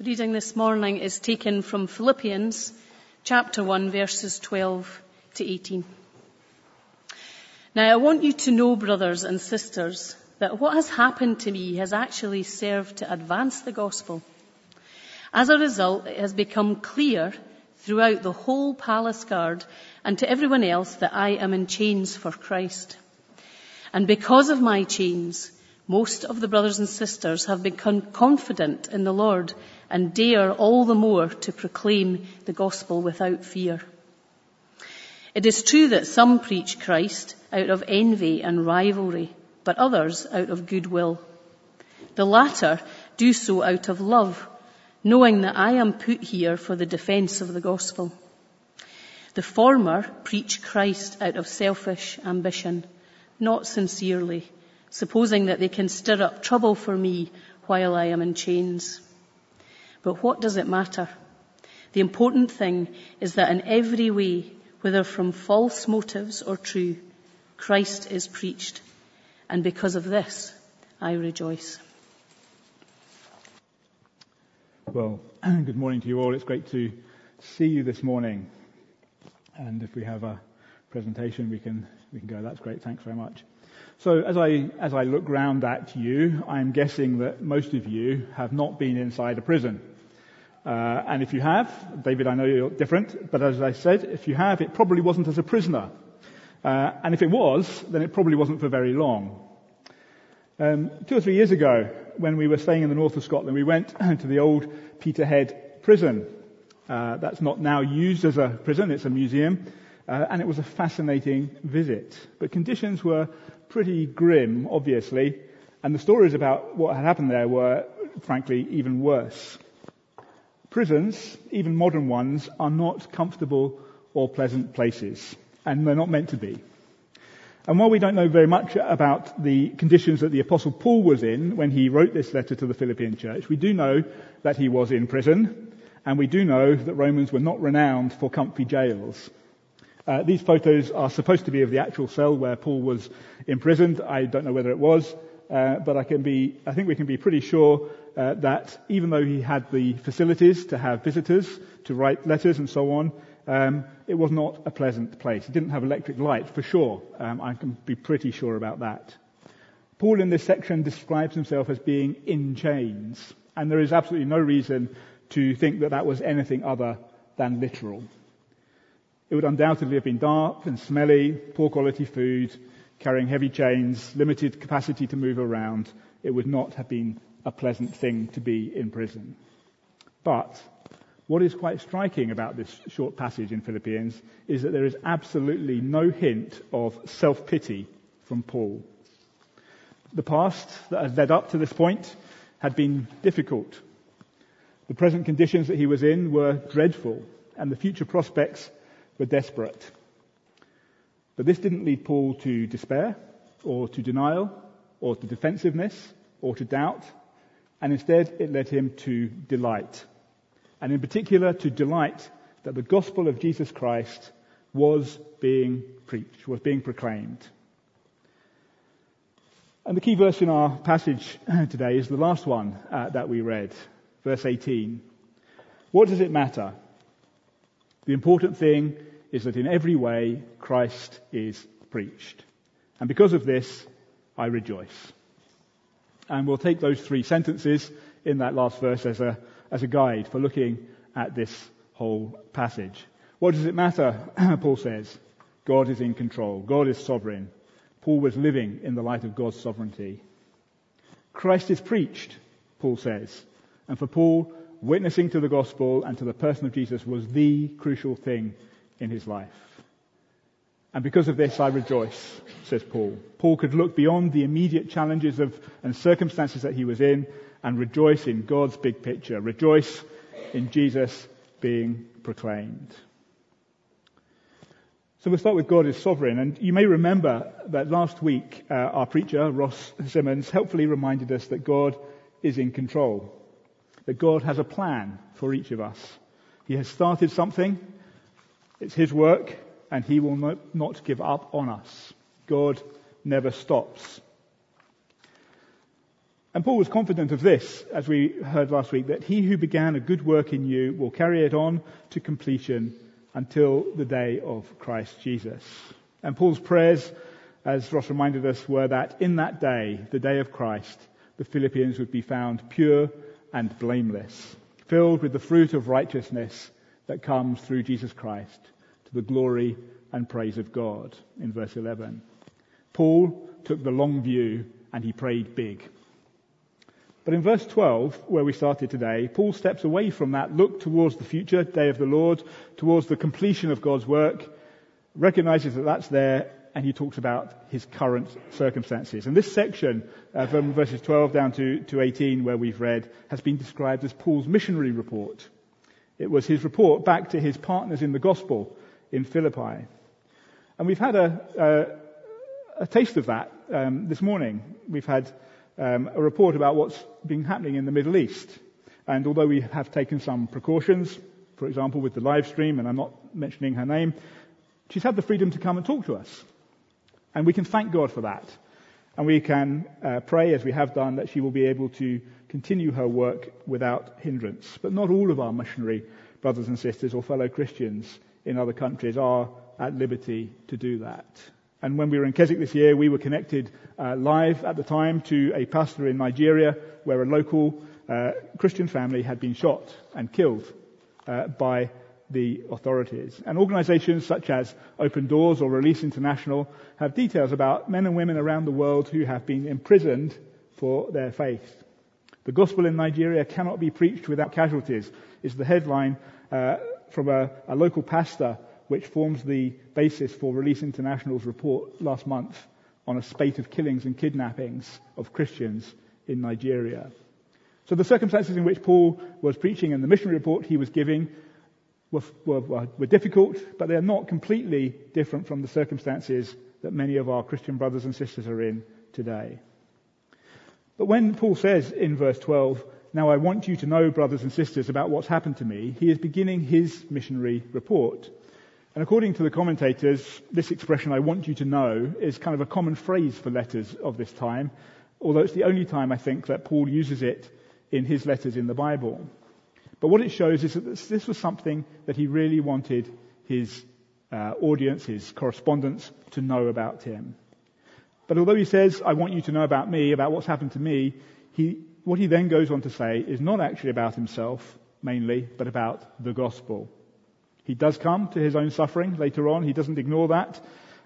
Reading this morning is taken from Philippians chapter 1 verses 12 to 18. Now I want you to know, brothers and sisters, that what has happened to me has actually served to advance the gospel. As a result, it has become clear throughout the whole palace guard and to everyone else that I am in chains for Christ. And because of my chains, most of the brothers and sisters have become confident in the Lord and dare all the more to proclaim the gospel without fear. It is true that some preach Christ out of envy and rivalry, but others out of goodwill. The latter do so out of love, knowing that I am put here for the defence of the gospel. The former preach Christ out of selfish ambition, not sincerely, supposing that they can stir up trouble for me while I am in chains. But what does it matter? The important thing is that in every way, whether from false motives or true, Christ is preached. And because of this, I rejoice. Well, good morning to you all. It's great to see you this morning. And if we have a presentation, we can, we can go. That's great. Thanks very much. So as I, as I look round at you, I'm guessing that most of you have not been inside a prison. Uh, and if you have, David, I know you're different, but as I said, if you have, it probably wasn't as a prisoner. Uh, and if it was, then it probably wasn't for very long. Um, two or three years ago, when we were staying in the north of Scotland, we went to the old Peterhead prison. Uh, that's not now used as a prison, it's a museum. Uh, and it was a fascinating visit. But conditions were pretty grim, obviously, and the stories about what had happened there were, frankly, even worse. Prisons, even modern ones, are not comfortable or pleasant places, and they're not meant to be. And while we don't know very much about the conditions that the Apostle Paul was in when he wrote this letter to the Philippian church, we do know that he was in prison, and we do know that Romans were not renowned for comfy jails. Uh, these photos are supposed to be of the actual cell where Paul was imprisoned. I don't know whether it was, uh, but I can be, I think we can be pretty sure uh, that even though he had the facilities to have visitors, to write letters and so on, um, it was not a pleasant place. It didn't have electric light, for sure. Um, I can be pretty sure about that. Paul in this section describes himself as being in chains, and there is absolutely no reason to think that that was anything other than literal. It would undoubtedly have been dark and smelly, poor quality food, carrying heavy chains, limited capacity to move around. It would not have been a pleasant thing to be in prison. But what is quite striking about this short passage in Philippians is that there is absolutely no hint of self-pity from Paul. The past that had led up to this point had been difficult. The present conditions that he was in were dreadful, and the future prospects were desperate. But this didn't lead Paul to despair, or to denial, or to defensiveness, or to doubt, and instead it led him to delight. And in particular, to delight that the gospel of Jesus Christ was being preached, was being proclaimed. And the key verse in our passage today is the last one uh, that we read, verse 18. What does it matter? The important thing is that in every way Christ is preached. And because of this, I rejoice. And we'll take those three sentences in that last verse as a, as a guide for looking at this whole passage. What does it matter? Paul says. God is in control. God is sovereign. Paul was living in the light of God's sovereignty. Christ is preached, Paul says. And for Paul, witnessing to the gospel and to the person of Jesus was the crucial thing in his life. And because of this, I rejoice, says Paul. Paul could look beyond the immediate challenges of, and circumstances that he was in and rejoice in God's big picture. Rejoice in Jesus being proclaimed. So we'll start with God is sovereign. And you may remember that last week, uh, our preacher, Ross Simmons, helpfully reminded us that God is in control that God has a plan for each of us. He has started something. It's His work and He will not, give up on us. God never stops. And Paul was confident of this, as we heard last week, that he who began a good work in you will carry it on to completion until the day of Christ Jesus. And Paul's prayers, as Ross reminded us, were that in that day, the day of Christ, the Philippians would be found pure and blameless, filled with the fruit of righteousness that comes through Jesus Christ to the glory and praise of God in verse 11. Paul took the long view and he prayed big. But in verse 12, where we started today, Paul steps away from that look towards the future day of the Lord, towards the completion of God's work, recognizes that that's there, and he talks about his current circumstances. And this section, uh, from verses 12 down to, to 18, where we've read, has been described as Paul's missionary report. It was his report back to his partners in the gospel in Philippi. And we've had a, a, a taste of that um, this morning. We've had um, a report about what's been happening in the Middle East. And although we have taken some precautions, for example, with the live stream, and I'm not mentioning her name, she's had the freedom to come and talk to us. And we can thank God for that. And we can uh, pray, as we have done, that she will be able to continue her work without hindrance. But not all of our missionary brothers and sisters or fellow Christians in other countries are at liberty to do that. And when we were in Keswick this year, we were connected uh, live at the time to a pastor in Nigeria where a local uh, Christian family had been shot and killed uh, by the authorities. And organizations such as Open Doors or Release International have details about men and women around the world who have been imprisoned for their faith. The gospel in Nigeria cannot be preached without casualties is the headline uh, from a, a local pastor which forms the basis for Release International's report last month on a spate of killings and kidnappings of Christians in Nigeria. So the circumstances in which Paul was preaching and the missionary report he was giving were, were, were, difficult, but they are not completely different from the circumstances that many of our Christian brothers and sisters are in today. But when Paul says in verse 12, now I want you to know, brothers and sisters, about what's happened to me, he is beginning his missionary report. And according to the commentators, this expression, I want you to know, is kind of a common phrase for letters of this time, although it's the only time I think that Paul uses it in his letters in the Bible. But what it shows is that this was something that he really wanted his uh, audience, his correspondents, to know about him. But although he says, I want you to know about me, about what's happened to me, he, what he then goes on to say is not actually about himself mainly, but about the gospel. He does come to his own suffering later on. He doesn't ignore that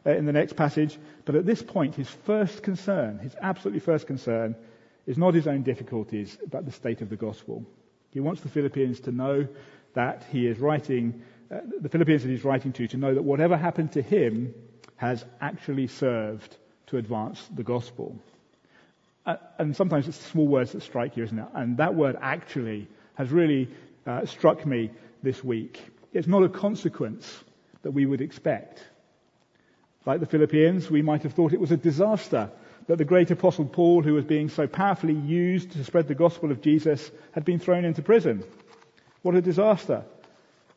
uh, in the next passage. But at this point, his first concern, his absolutely first concern, is not his own difficulties, but the state of the gospel. He wants the Philippians to know that he is writing, uh, the Philippians that he's writing to, to know that whatever happened to him has actually served to advance the gospel. Uh, and sometimes it's small words that strike you, isn't it? And that word actually has really uh, struck me this week. It's not a consequence that we would expect. Like the Philippians, we might have thought it was a disaster that the great apostle Paul, who was being so powerfully used to spread the gospel of Jesus, had been thrown into prison. What a disaster.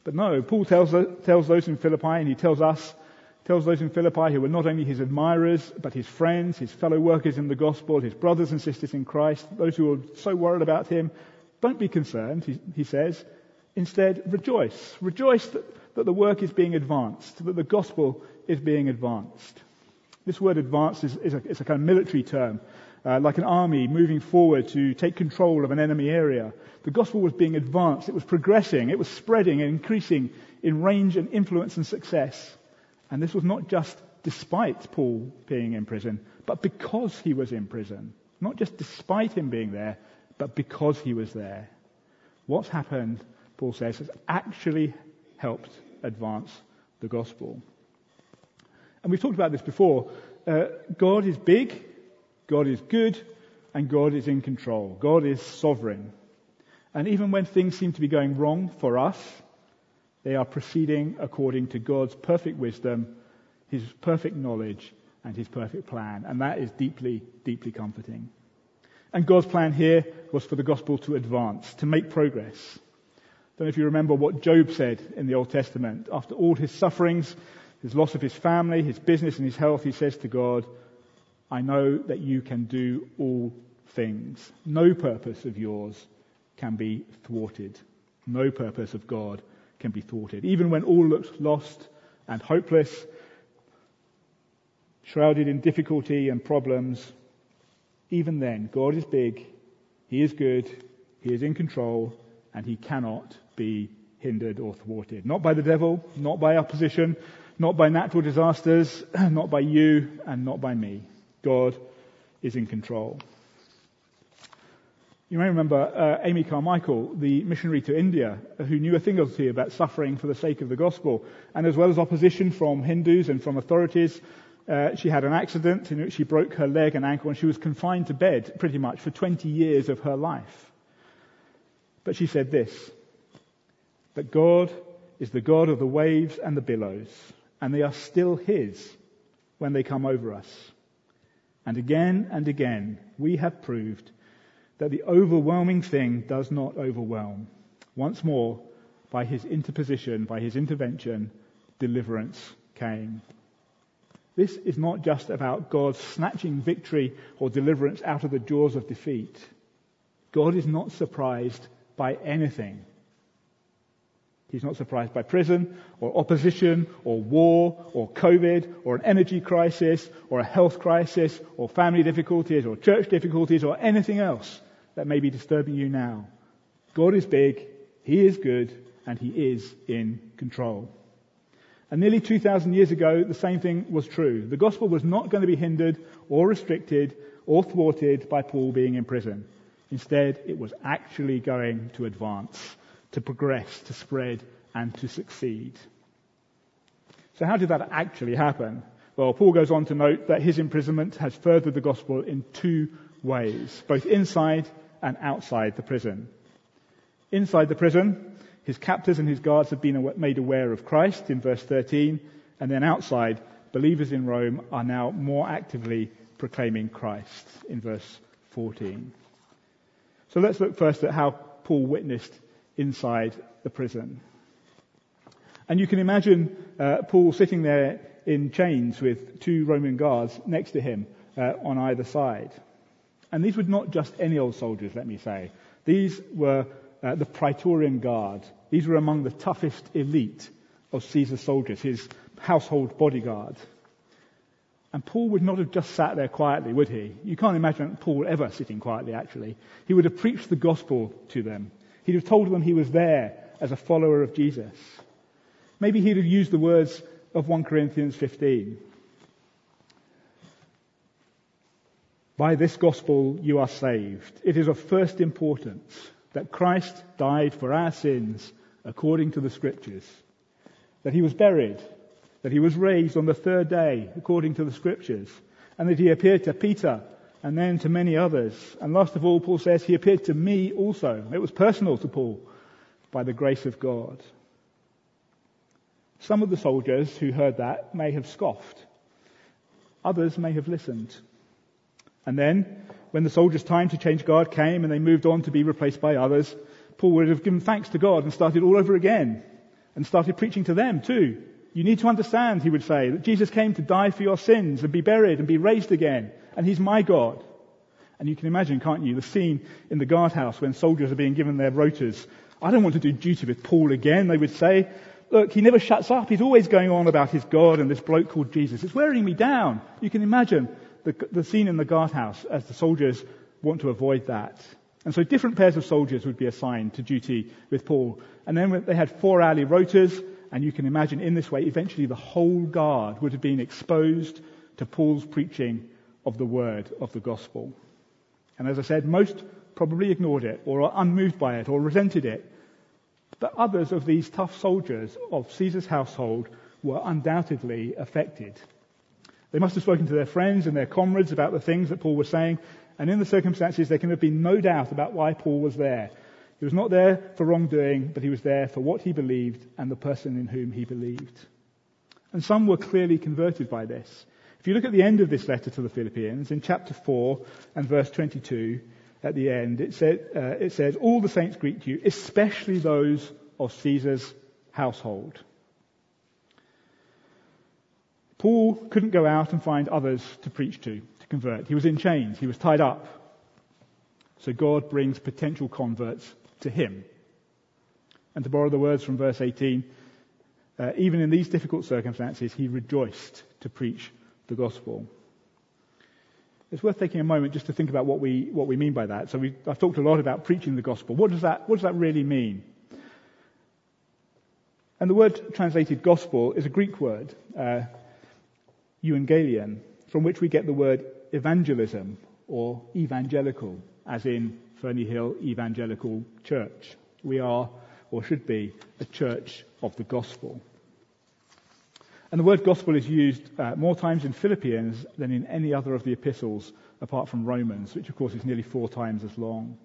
But no, Paul tells, tells those in Philippi, and he tells us, tells those in Philippi who were not only his admirers, but his friends, his fellow workers in the gospel, his brothers and sisters in Christ, those who were so worried about him, don't be concerned, he, he says. Instead, rejoice. Rejoice that, that the work is being advanced, that the gospel is being advanced. This word advance is, is, a, is a, kind of military term, uh, like an army moving forward to take control of an enemy area. The gospel was being advanced, it was progressing, it was spreading and increasing in range and influence and success. And this was not just despite Paul being in prison, but because he was in prison. Not just despite him being there, but because he was there. What's happened Paul says, has actually helped advance the gospel. And we've talked about this before. Uh, God is big, God is good, and God is in control. God is sovereign. And even when things seem to be going wrong for us, they are proceeding according to God's perfect wisdom, His perfect knowledge, and His perfect plan. And that is deeply, deeply comforting. And God's plan here was for the gospel to advance, to make progress I don't know if you remember what Job said in the Old Testament. After all his sufferings, his loss of his family, his business and his health, he says to God, I know that you can do all things. No purpose of yours can be thwarted. No purpose of God can be thwarted. Even when all looks lost and hopeless, shrouded in difficulty and problems, even then, God is big, He is good, He is in control, and He cannot be hindered or thwarted. Not by the devil, not by opposition, not by natural disasters, not by you, and not by me. God is in control. You may remember uh, Amy Carmichael, the missionary to India, who knew a thing or two about suffering for the sake of the gospel. And as well as opposition from Hindus and from authorities, uh, she had an accident in which she broke her leg and ankle and she was confined to bed pretty much for 20 years of her life. But she said this, that God is the God of the waves and the billows, and they are still His when they come over us. And again and again, we have proved that the overwhelming thing does not overwhelm. Once more, by his interposition, by his intervention, deliverance came. This is not just about God snatching victory or deliverance out of the jaws of defeat. God is not surprised by anything. He's not surprised by prison or opposition or war or COVID or an energy crisis or a health crisis or family difficulties or church difficulties or anything else that may be disturbing you now. God is big, He is good, and He is in control. And nearly 2,000 years ago, the same thing was true. The gospel was not going to be hindered or restricted or thwarted by Paul being in prison. Instead, it was actually going to advance, to progress, to spread, and to succeed. So how did that actually happen? Well, Paul goes on to note that his imprisonment has furthered the gospel in two ways, both inside and outside the prison. Inside the prison, his captors and his guards have been made aware of Christ in verse 13, and then outside, believers in Rome are now more actively proclaiming Christ in verse 14. So let's look first at how Paul witnessed inside the prison. And you can imagine uh, Paul sitting there in chains with two Roman guards next to him uh, on either side. And these were not just any old soldiers, let me say. These were uh, the Praetorian Guard. These were among the toughest elite of Caesar's soldiers, his household bodyguard. And Paul would not have just sat there quietly, would he? You can't imagine Paul ever sitting quietly, actually. He would have preached the gospel to them. He'd have told them he was there as a follower of Jesus. Maybe he'd have used the words of 1 Corinthians 15. By this gospel you are saved. It is of first importance that Christ died for our sins according to the scriptures, that he was buried, that he was raised on the third day according to the scriptures, and that he appeared to Peter and then to many others. And last of all, Paul says he appeared to me also. It was personal to Paul by the grace of God. Some of the soldiers who heard that may have scoffed. Others may have listened. And then, when the soldiers' time to change guard came and they moved on to be replaced by others, Paul would have given thanks to God and started all over again and started preaching to them too. You need to understand, he would say, that Jesus came to die for your sins and be buried and be raised again. And he's my God. And you can imagine, can't you, the scene in the guardhouse when soldiers are being given their rotas. I don't want to do duty with Paul again, they would say. Look, he never shuts up. He's always going on about his God and this bloke called Jesus. It's wearing me down. You can imagine the, the scene in the guardhouse as the soldiers want to avoid that. And so different pairs of soldiers would be assigned to duty with Paul. And then they had four hourly rotas, and you can imagine in this way, eventually the whole guard would have been exposed to Paul's preaching of the word of the gospel. And as I said, most probably ignored it, or are unmoved by it, or resented it. But others of these tough soldiers of Caesar's household were undoubtedly affected. They must have spoken to their friends and their comrades about the things that Paul was saying, and in the circumstances, there can have been no doubt about why Paul was there. He was not there for wrongdoing, but he was there for what he believed and the person in whom he believed. And some were clearly converted by this. If you look at the end of this letter to the Philippians, in chapter 4 and verse 22, at the end, it, said, uh, it says, All the saints greet you, especially those of Caesar's household. Paul couldn't go out and find others to preach to, to convert. He was in chains. He was tied up. So God brings potential converts to him. And to borrow the words from verse 18, uh, even in these difficult circumstances, he rejoiced to preach the gospel. It's worth taking a moment just to think about what we, what we mean by that. So we, I've talked a lot about preaching the gospel. What does that, what does that really mean? And the word translated gospel is a Greek word, uh, euangelion, from which we get the word evangelism or evangelical, as in Ferny Hill Evangelical Church. We are, or should be, a church of the gospel. And the word gospel is used uh, more times in Philippians than in any other of the epistles, apart from Romans, which of course is nearly four times as long.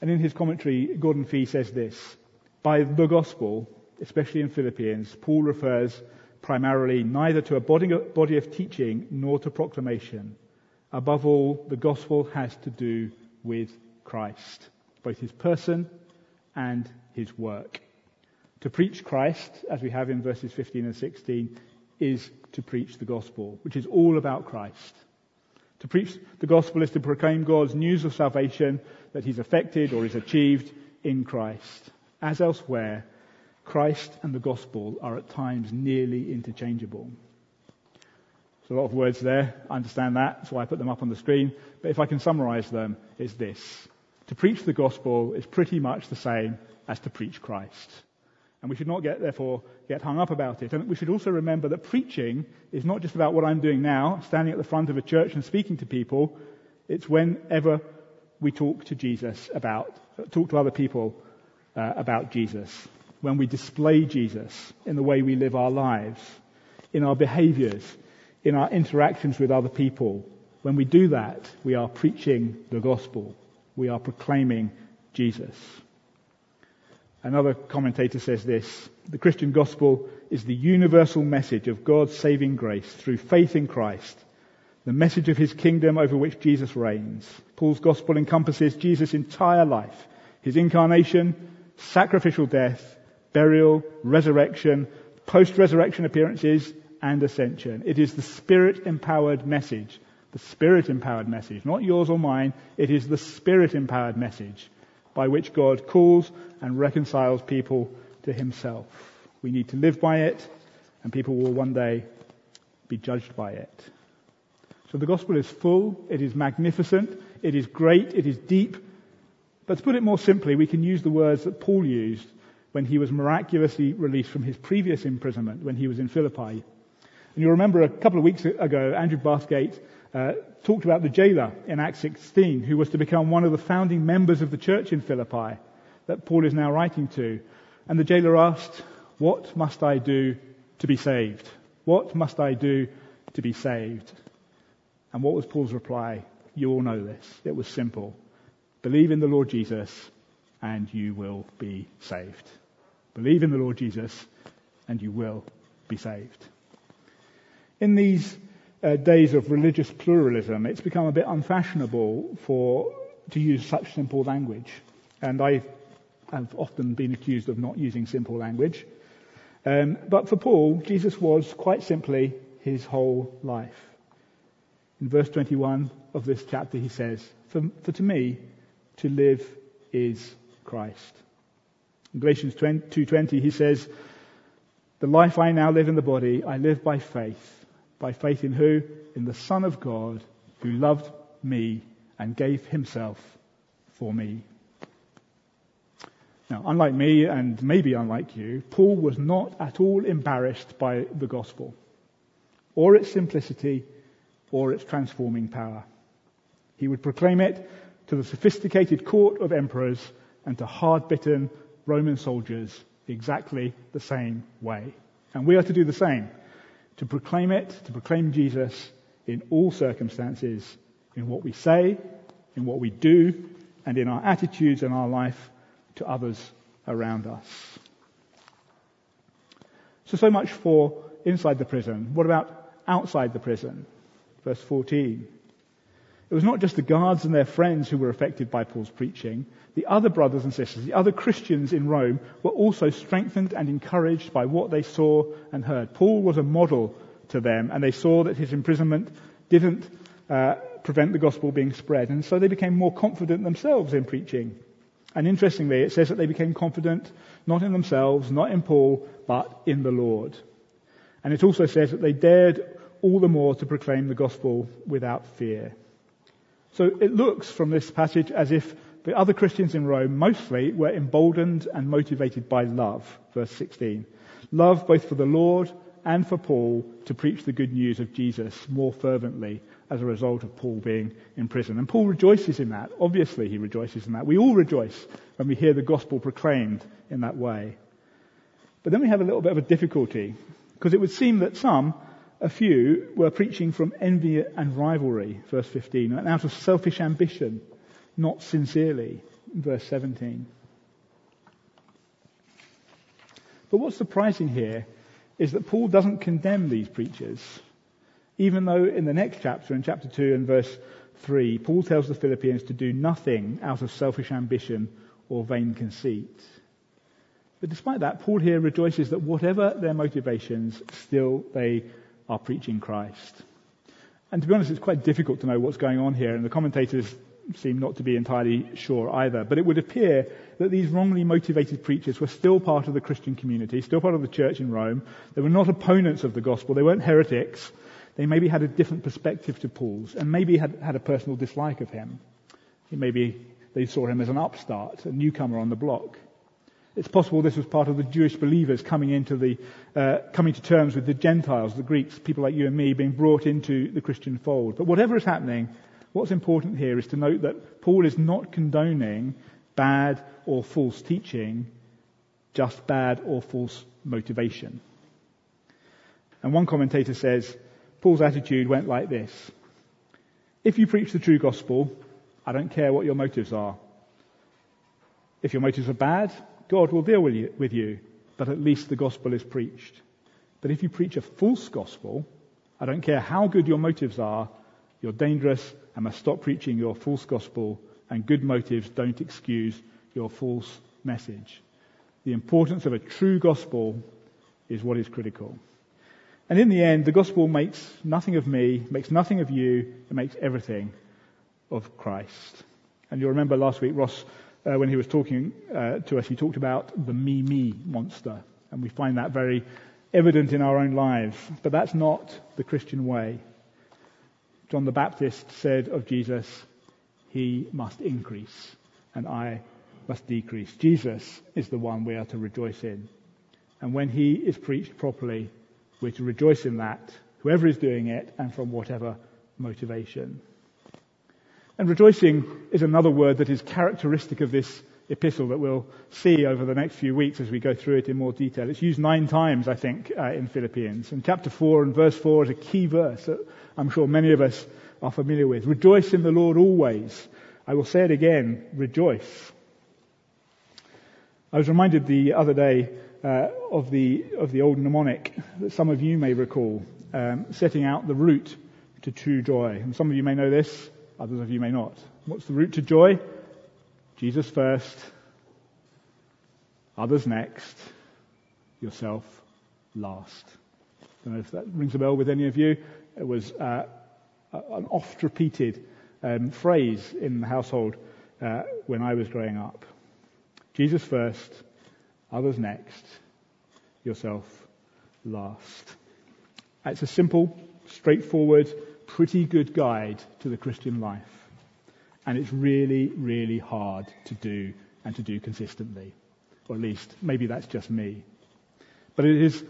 And in his commentary, Gordon Fee says this By the gospel, especially in Philippians, Paul refers primarily neither to a body of teaching nor to proclamation. Above all, the gospel has to do with Christ, both his person and his work. To preach Christ, as we have in verses 15 and 16, is to preach the gospel, which is all about Christ. To preach the gospel is to proclaim God's news of salvation that he's effected or is achieved in Christ. As elsewhere, Christ and the gospel are at times nearly interchangeable. There's a lot of words there. I understand that. That's why I put them up on the screen. But if I can summarize them, it's this. To preach the gospel is pretty much the same as to preach Christ. And we should not get, therefore, get hung up about it. And we should also remember that preaching is not just about what I'm doing now, standing at the front of a church and speaking to people. It's whenever we talk to Jesus about, talk to other people uh, about Jesus. When we display Jesus in the way we live our lives, in our behaviors, in our interactions with other people. When we do that, we are preaching the gospel. We are proclaiming Jesus. Another commentator says this The Christian gospel is the universal message of God's saving grace through faith in Christ, the message of his kingdom over which Jesus reigns. Paul's gospel encompasses Jesus' entire life, his incarnation, sacrificial death, burial, resurrection, post-resurrection appearances, and ascension. It is the spirit empowered message. The spirit empowered message, not yours or mine. It is the spirit empowered message by which God calls and reconciles people to himself. We need to live by it, and people will one day be judged by it. So the gospel is full, it is magnificent, it is great, it is deep. But to put it more simply, we can use the words that Paul used when he was miraculously released from his previous imprisonment when he was in Philippi. And you'll remember a couple of weeks ago, Andrew Bathgate uh, talked about the jailer in Acts 16, who was to become one of the founding members of the church in Philippi that Paul is now writing to. And the jailer asked, What must I do to be saved? What must I do to be saved? And what was Paul's reply? You all know this. It was simple. Believe in the Lord Jesus and you will be saved. Believe in the Lord Jesus and you will be saved. In these uh, days of religious pluralism, it's become a bit unfashionable for to use such simple language. And I have often been accused of not using simple language. Um, but for Paul, Jesus was quite simply his whole life. In verse 21 of this chapter, he says, For, for to me, to live is Christ. In Galatians 2.20, he says, The life I now live in the body, I live by faith by faith in who? In the Son of God who loved me and gave himself for me. Now, unlike me and maybe unlike you, Paul was not at all embarrassed by the gospel, or its simplicity, or its transforming power. He would proclaim it to the sophisticated court of emperors and to hard-bitten Roman soldiers exactly the same way. And we are to do the same to proclaim it, to proclaim Jesus in all circumstances, in what we say, in what we do, and in our attitudes and our life to others around us. So, so much for inside the prison. What about outside the prison? Verse 14. It was not just the guards and their friends who were affected by Paul's preaching. The other brothers and sisters, the other Christians in Rome, were also strengthened and encouraged by what they saw and heard. Paul was a model to them, and they saw that his imprisonment didn't uh, prevent the gospel being spread. And so they became more confident themselves in preaching. And interestingly, it says that they became confident not in themselves, not in Paul, but in the Lord. And it also says that they dared all the more to proclaim the gospel without fear. So it looks from this passage as if the other Christians in Rome mostly were emboldened and motivated by love, verse 16. Love both for the Lord and for Paul to preach the good news of Jesus more fervently as a result of Paul being in prison. And Paul rejoices in that. Obviously, he rejoices in that. We all rejoice when we hear the gospel proclaimed in that way. But then we have a little bit of a difficulty because it would seem that some, a few, were preaching from envy and rivalry, verse 15, and out of selfish ambition, not sincerely, verse 17. But what's surprising here is that Paul doesn't condemn these preachers. Even though in the next chapter, in chapter 2 and verse 3, Paul tells the Philippians to do nothing out of selfish ambition or vain conceit. But despite that, Paul here rejoices that whatever their motivations, still they are preaching Christ. And to be honest, it's quite difficult to know what's going on here, and the commentators seem not to be entirely sure either. But it would appear that these wrongly motivated preachers were still part of the Christian community, still part of the church in Rome. They were not opponents of the gospel. They weren't heretics. They maybe had a different perspective to Paul's and maybe had, had a personal dislike of him. Maybe they saw him as an upstart, a newcomer on the block. It's possible this was part of the Jewish believers coming into the, uh, coming to terms with the Gentiles, the Greeks, people like you and me being brought into the Christian fold. But whatever is happening, what's important here is to note that Paul is not condoning bad or false teaching, just bad or false motivation. And one commentator says, Paul's attitude went like this. If you preach the true gospel, I don't care what your motives are. If your motives are bad, God will deal with you, with you, but at least the gospel is preached. But if you preach a false gospel, I don't care how good your motives are, you're dangerous and must stop preaching your false gospel, and good motives don't excuse your false message. The importance of a true gospel is what is critical. And in the end, the gospel makes nothing of me, makes nothing of you, it makes everything of Christ. And you'll remember last week, Ross, uh, when he was talking uh, to us, he talked about the me, me monster. And we find that very evident in our own lives. But that's not the Christian way. John the Baptist said of Jesus, he must increase and I must decrease. Jesus is the one we are to rejoice in. And when he is preached properly, we're to rejoice in that, whoever is doing it, and from whatever motivation. And rejoicing is another word that is characteristic of this epistle that we'll see over the next few weeks as we go through it in more detail. It's used nine times, I think, uh, in Philippians. And chapter 4 and verse 4 is a key verse that I'm sure many of us are familiar with. Rejoice in the Lord always. I will say it again, rejoice. I was reminded the other day uh, of the of the old mnemonic that some of you may recall, um, setting out the route to true joy. And some of you may know this, others of you may not. What's the route to joy? Jesus first, others next, yourself last. I don't know if that rings a bell with any of you. It was uh, an oft repeated um, phrase in the household uh, when I was growing up. Jesus first, others next, yourself last. It's a simple, straightforward, pretty good guide to the Christian life. And it's really, really hard to do and to do consistently. Or at least, maybe that's just me. But it is,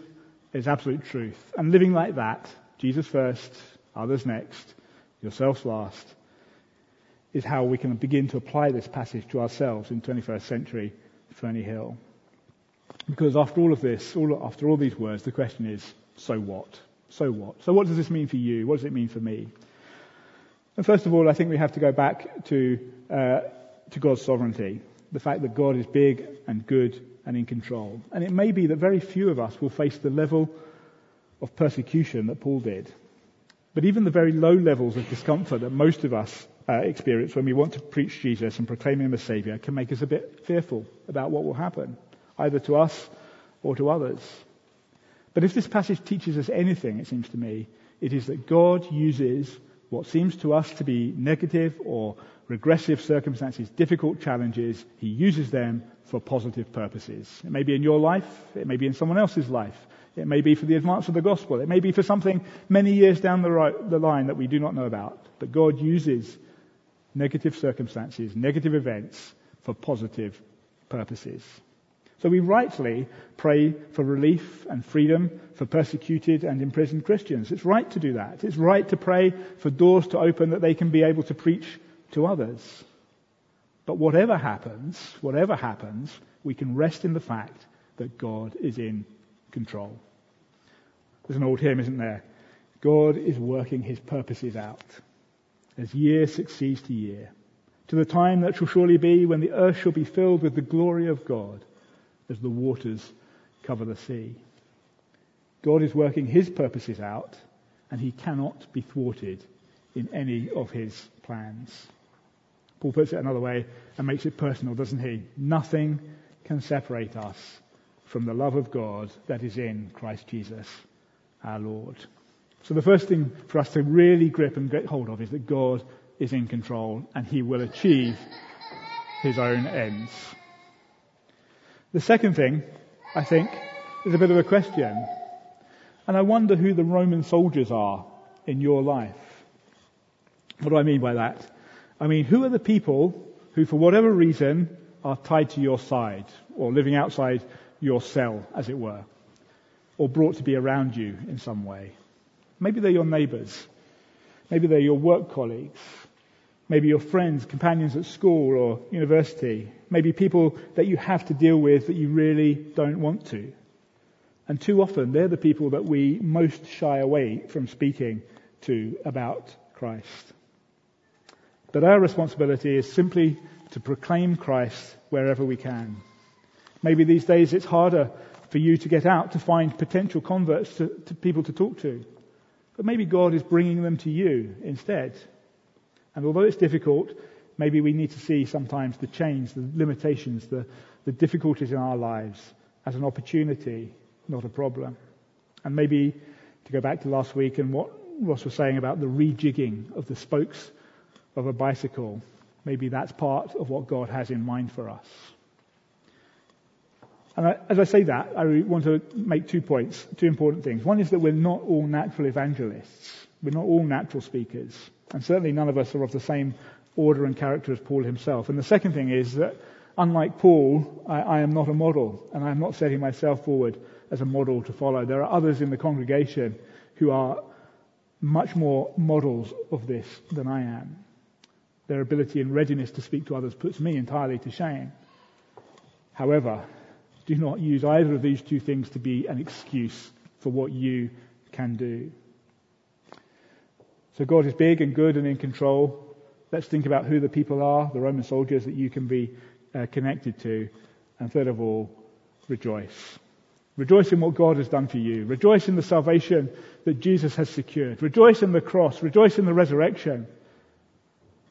it's absolute truth. And living like that, Jesus first, others next, yourselves last, is how we can begin to apply this passage to ourselves in 21st century Ferny Hill. Because after all of this, all, after all these words, the question is, so what? So what? So what does this mean for you? What does it mean for me? And first of all, I think we have to go back to, uh, to God's sovereignty. The fact that God is big and good and in control. And it may be that very few of us will face the level of persecution that Paul did. But even the very low levels of discomfort that most of us uh, experience when we want to preach Jesus and proclaim Him as Saviour can make us a bit fearful about what will happen either to us or to others. But if this passage teaches us anything, it seems to me, it is that God uses what seems to us to be negative or regressive circumstances, difficult challenges, he uses them for positive purposes. It may be in your life, it may be in someone else's life, it may be for the advance of the gospel, it may be for something many years down the, right, the line that we do not know about. But God uses negative circumstances, negative events for positive purposes. So we rightly pray for relief and freedom for persecuted and imprisoned Christians. It's right to do that. It's right to pray for doors to open that they can be able to preach to others. But whatever happens, whatever happens, we can rest in the fact that God is in control. There's an old hymn, isn't there? God is working his purposes out as year succeeds to year, to the time that shall surely be when the earth shall be filled with the glory of God as the waters cover the sea. God is working his purposes out and he cannot be thwarted in any of his plans. Paul puts it another way and makes it personal, doesn't he? Nothing can separate us from the love of God that is in Christ Jesus our Lord. So the first thing for us to really grip and get hold of is that God is in control and he will achieve his own ends. The second thing, I think, is a bit of a question. And I wonder who the Roman soldiers are in your life. What do I mean by that? I mean, who are the people who, for whatever reason, are tied to your side or living outside your cell, as it were, or brought to be around you in some way? Maybe they're your neighbors. Maybe they're your work colleagues. Maybe your friends, companions at school or university. Maybe people that you have to deal with that you really don't want to. And too often, they're the people that we most shy away from speaking to about Christ. But our responsibility is simply to proclaim Christ wherever we can. Maybe these days it's harder for you to get out to find potential converts to, to people to talk to. But maybe God is bringing them to you instead. And although it's difficult, maybe we need to see sometimes the change, the limitations, the, the difficulties in our lives as an opportunity, not a problem. And maybe to go back to last week and what Ross was saying about the rejigging of the spokes of a bicycle, maybe that's part of what God has in mind for us. And I, as I say that, I want to make two points, two important things. One is that we're not all natural evangelists. We're not all natural speakers. And certainly none of us are of the same order and character as Paul himself. And the second thing is that, unlike Paul, I, I am not a model, and I am not setting myself forward as a model to follow. There are others in the congregation who are much more models of this than I am. Their ability and readiness to speak to others puts me entirely to shame. However, do not use either of these two things to be an excuse for what you can do. So God is big and good and in control. Let's think about who the people are, the Roman soldiers that you can be uh, connected to. And third of all, rejoice. Rejoice in what God has done for you. Rejoice in the salvation that Jesus has secured. Rejoice in the cross. Rejoice in the resurrection.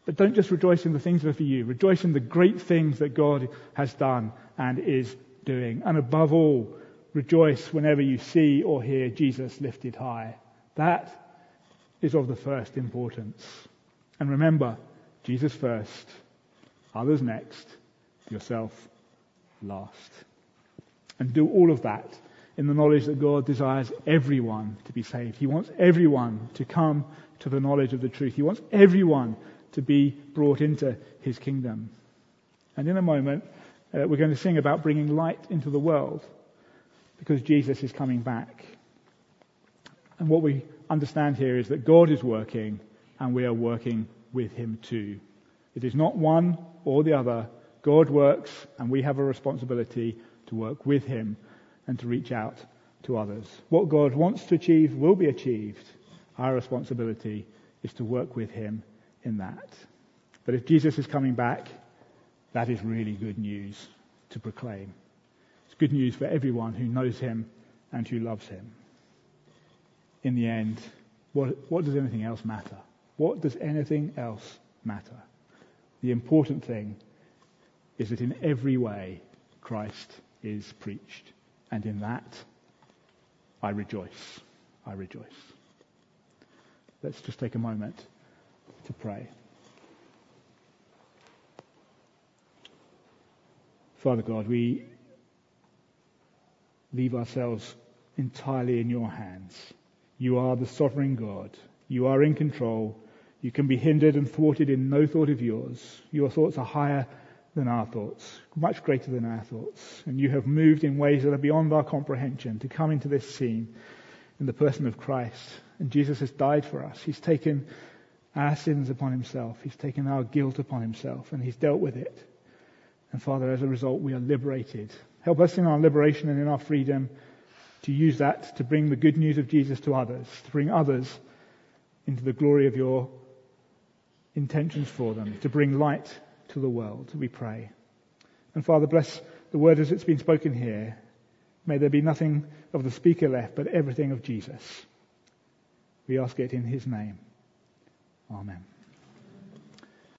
But don't just rejoice in the things that are for you. Rejoice in the great things that God has done and is doing. And above all, rejoice whenever you see or hear Jesus lifted high. That is of the first importance. And remember, Jesus first, others next, yourself last. And do all of that in the knowledge that God desires everyone to be saved. He wants everyone to come to the knowledge of the truth. He wants everyone to be brought into his kingdom. And in a moment, uh, we're going to sing about bringing light into the world because Jesus is coming back. And what we understand here is that God is working and we are working with Him too. It is not one or the other. God works and we have a responsibility to work with Him and to reach out to others. What God wants to achieve will be achieved. Our responsibility is to work with Him in that. But if Jesus is coming back, that is really good news to proclaim. It's good news for everyone who knows him and who loves him. In the end, what, what does anything else matter? What does anything else matter? The important thing is that in every way Christ is preached. And in that, I rejoice. I rejoice. Let's just take a moment to pray. Father God, we leave ourselves entirely in your hands. You are the sovereign God. You are in control. You can be hindered and thwarted in no thought of yours. Your thoughts are higher than our thoughts, much greater than our thoughts. And you have moved in ways that are beyond our comprehension to come into this scene in the person of Christ. And Jesus has died for us. He's taken our sins upon himself. He's taken our guilt upon himself and he's dealt with it. And Father, as a result, we are liberated. Help us in our liberation and in our freedom to use that to bring the good news of Jesus to others, to bring others into the glory of your intentions for them, to bring light to the world, we pray. And Father, bless the word as it's been spoken here. May there be nothing of the speaker left, but everything of Jesus. We ask it in his name. Amen.